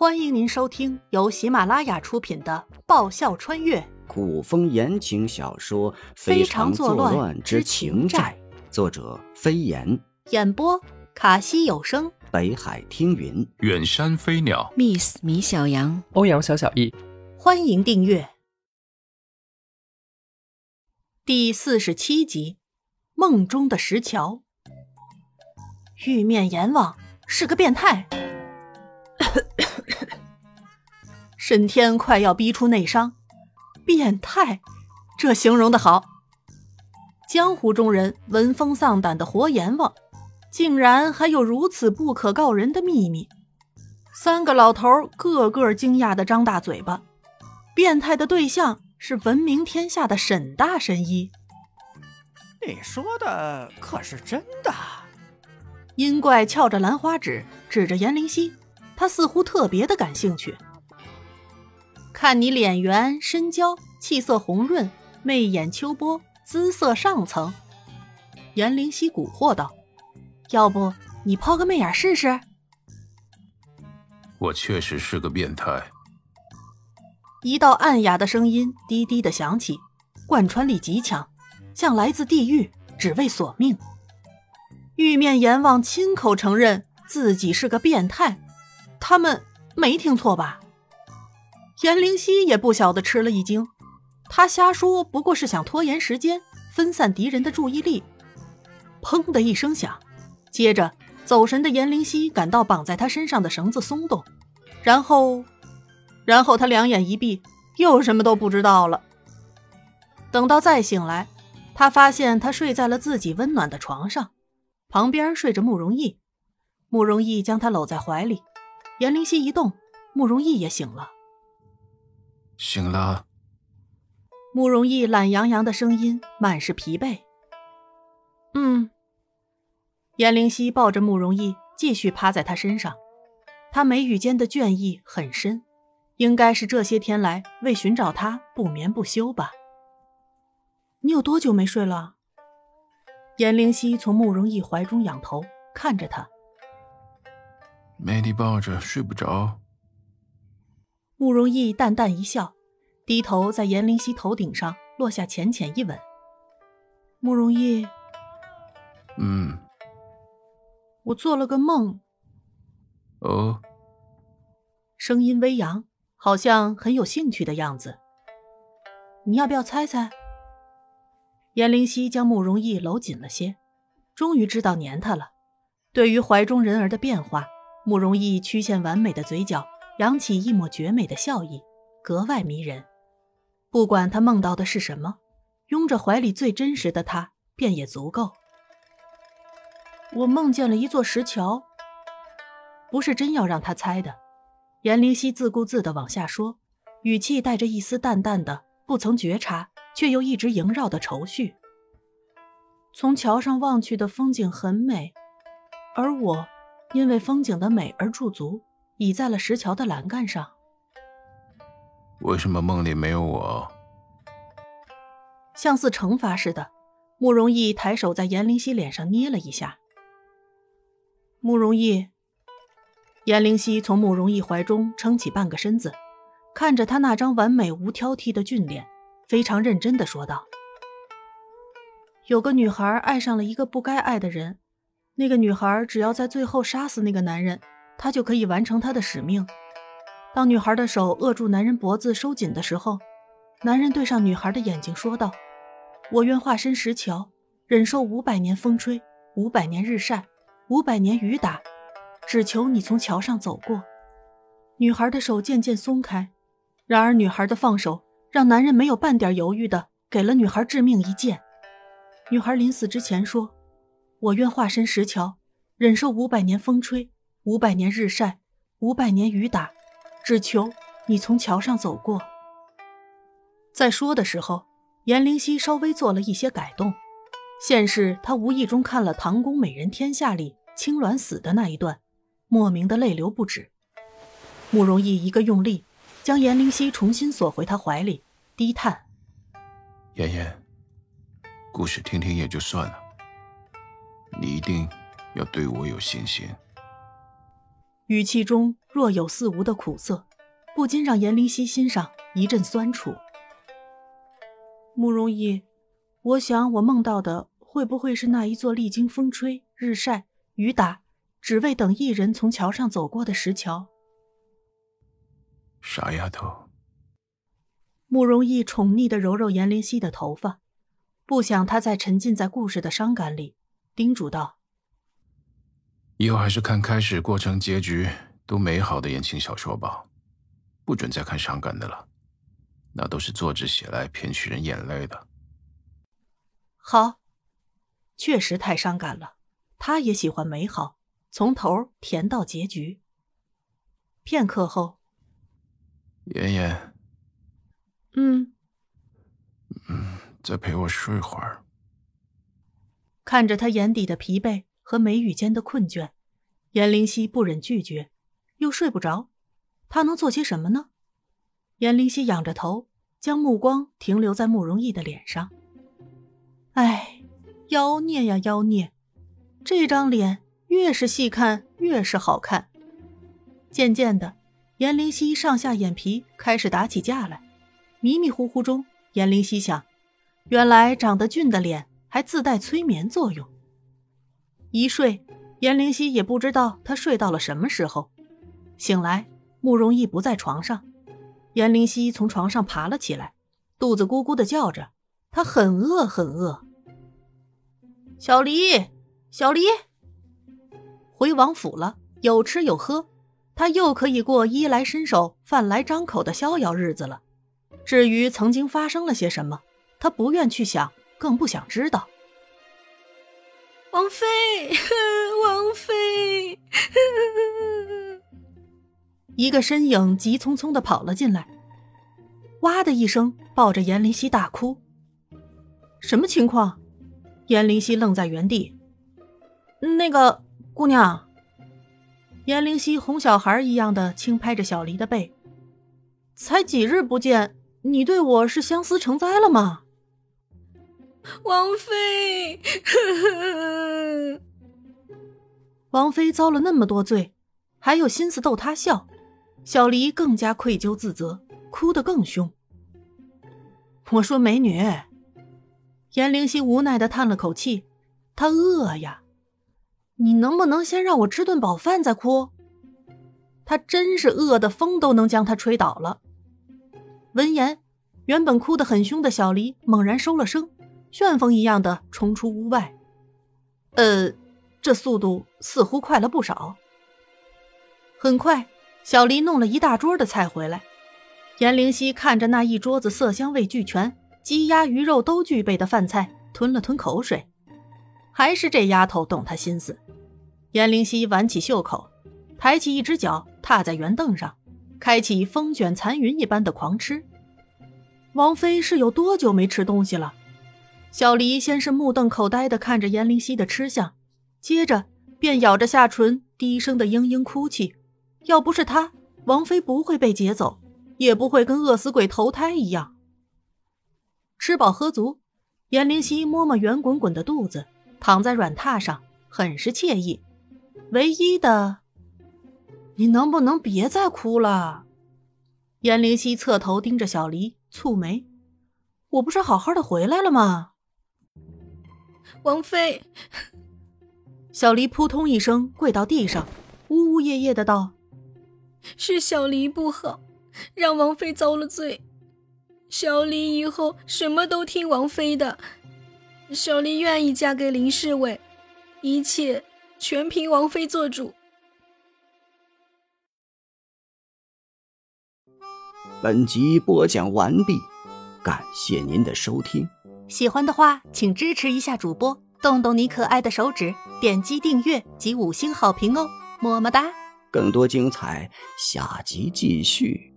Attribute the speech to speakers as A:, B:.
A: 欢迎您收听由喜马拉雅出品的《爆笑穿越。
B: 古风言情小说《
A: 非
B: 常
A: 作
B: 乱
A: 之
B: 情
A: 债》，
B: 作者飞檐，
A: 演播卡西有声，
B: 北海听云，
C: 远山飞鸟
D: ，Miss 米小羊，
E: 欧阳小小易。
A: 欢迎订阅。第四十七集《梦中的石桥》。玉面阎王是个变态。沈天快要逼出内伤，变态，这形容的好。江湖中人闻风丧胆的活阎王，竟然还有如此不可告人的秘密。三个老头个个惊讶的张大嘴巴。变态的对象是闻名天下的沈大神医。
F: 你说的可是真的？
A: 阴怪翘着兰花指，指着严灵犀。他似乎特别的感兴趣。看你脸圆身娇，气色红润，媚眼秋波，姿色上层。颜灵犀蛊惑道：“要不你抛个媚眼试试？”
C: 我确实是个变态。
A: 一道暗哑的声音低低的响起，贯穿力极强，像来自地狱，只为索命。玉面阎王亲口承认自己是个变态。他们没听错吧？颜灵犀也不晓得吃了一惊，他瞎说不过是想拖延时间，分散敌人的注意力。砰的一声响，接着走神的颜灵犀感到绑在他身上的绳子松动，然后，然后他两眼一闭，又什么都不知道了。等到再醒来，他发现他睡在了自己温暖的床上，旁边睡着慕容逸，慕容逸将他搂在怀里。颜灵犀一动，慕容逸也醒了。
C: 醒了。
A: 慕容逸懒洋洋的声音满是疲惫。嗯。颜灵犀抱着慕容逸，继续趴在他身上。他眉宇间的倦意很深，应该是这些天来为寻找他不眠不休吧。你有多久没睡了？颜灵犀从慕容逸怀中仰头看着他。
C: 没你抱着睡不着。
A: 慕容逸淡淡一笑，低头在颜灵犀头顶上落下浅浅一吻。慕容逸，
C: 嗯，
A: 我做了个梦。
C: 哦。
A: 声音微扬，好像很有兴趣的样子。你要不要猜猜？颜灵犀将慕容逸搂紧了些，终于知道粘他了。对于怀中人儿的变化。慕容逸曲线完美的嘴角扬起一抹绝美的笑意，格外迷人。不管他梦到的是什么，拥着怀里最真实的他便也足够。我梦见了一座石桥，不是真要让他猜的。颜灵犀自顾自地往下说，语气带着一丝淡淡的、不曾觉察却又一直萦绕的愁绪。从桥上望去的风景很美，而我。因为风景的美而驻足，倚在了石桥的栏杆上。
C: 为什么梦里没有我？
A: 像似惩罚似的，慕容逸抬手在颜灵犀脸上捏了一下。慕容逸，颜灵犀从慕容逸怀中撑起半个身子，看着他那张完美无挑剔的俊脸，非常认真的说道：“有个女孩爱上了一个不该爱的人。”那个女孩只要在最后杀死那个男人，他就可以完成他的使命。当女孩的手扼住男人脖子收紧的时候，男人对上女孩的眼睛说道：“我愿化身石桥，忍受五百年风吹，五百年日晒，五百年雨打，只求你从桥上走过。”女孩的手渐渐松开，然而女孩的放手让男人没有半点犹豫的给了女孩致命一剑。女孩临死之前说。我愿化身石桥，忍受五百年风吹，五百年日晒，五百年雨打，只求你从桥上走过。在说的时候，颜灵犀稍微做了一些改动，现是他无意中看了《唐宫美人天下》里青鸾死的那一段，莫名的泪流不止。慕容逸一个用力，将颜灵犀重新锁回他怀里，低叹：“
C: 妍妍，故事听听也就算了。”你一定要对我有信心。
A: 语气中若有似无的苦涩，不禁让严灵犀心上一阵酸楚。慕容易，我想我梦到的会不会是那一座历经风吹日晒雨打，只为等一人从桥上走过的石桥？
C: 傻丫头。
A: 慕容易宠溺的揉揉颜灵犀的头发，不想她再沉浸在故事的伤感里，叮嘱道：“
C: 以后还是看开始、过程、结局都美好的言情小说吧，不准再看伤感的了。”那都是作者写来骗取人眼泪的。
A: 好，确实太伤感了。他也喜欢美好，从头甜到结局。片刻后，
C: 妍妍，
A: 嗯，
C: 嗯，再陪我睡会儿。
A: 看着他眼底的疲惫和眉宇间的困倦，颜灵犀不忍拒绝，又睡不着，他能做些什么呢？颜灵犀仰着头，将目光停留在慕容易的脸上。唉，妖孽呀妖孽，这张脸越是细看越是好看。渐渐的，颜灵犀上下眼皮开始打起架来。迷迷糊糊中，颜灵犀想，原来长得俊的脸还自带催眠作用。一睡，颜灵犀也不知道他睡到了什么时候。醒来，慕容易不在床上。颜灵犀从床上爬了起来，肚子咕咕的叫着，她很饿，很饿。小离，小离，回王府了，有吃有喝，他又可以过衣来伸手、饭来张口的逍遥日子了。至于曾经发生了些什么，他不愿去想，更不想知道。
D: 王妃，王妃。
A: 一个身影急匆匆的跑了进来，哇的一声抱着颜灵犀大哭。什么情况？颜灵犀愣在原地。那个姑娘。颜灵犀哄小孩一样的轻拍着小离的背。才几日不见，你对我是相思成灾了吗？
D: 王妃，
A: 王妃 遭了那么多罪，还有心思逗他笑。小黎更加愧疚自责，哭得更凶。我说：“美女。”颜灵犀无奈的叹了口气，她饿呀，你能不能先让我吃顿饱饭再哭？她真是饿的风都能将她吹倒了。闻言，原本哭得很凶的小黎猛然收了声，旋风一样的冲出屋外。呃，这速度似乎快了不少。很快。小黎弄了一大桌的菜回来，颜灵犀看着那一桌子色香味俱全、鸡鸭鱼肉都具备的饭菜，吞了吞口水。还是这丫头懂他心思。颜灵犀挽起袖口，抬起一只脚踏在圆凳上，开启风卷残云一般的狂吃。王妃是有多久没吃东西了？小黎先是目瞪口呆地看着颜灵犀的吃相，接着便咬着下唇，低声的嘤嘤哭泣。要不是他，王妃不会被劫走，也不会跟饿死鬼投胎一样。吃饱喝足，颜灵犀摸摸圆滚滚的肚子，躺在软榻上，很是惬意。唯一的，你能不能别再哭了？颜灵犀侧头盯着小黎，蹙眉：“我不是好好的回来了吗？”
D: 王妃，
A: 小黎扑通一声跪到地上，呜呜咽咽的道。
D: 是小黎不好，让王妃遭了罪。小黎以后什么都听王妃的。小黎愿意嫁给林侍卫，一切全凭王妃做主。
B: 本集播讲完毕，感谢您的收听。
A: 喜欢的话，请支持一下主播，动动你可爱的手指，点击订阅及五星好评哦，么么哒。
B: 更多精彩，下集继续。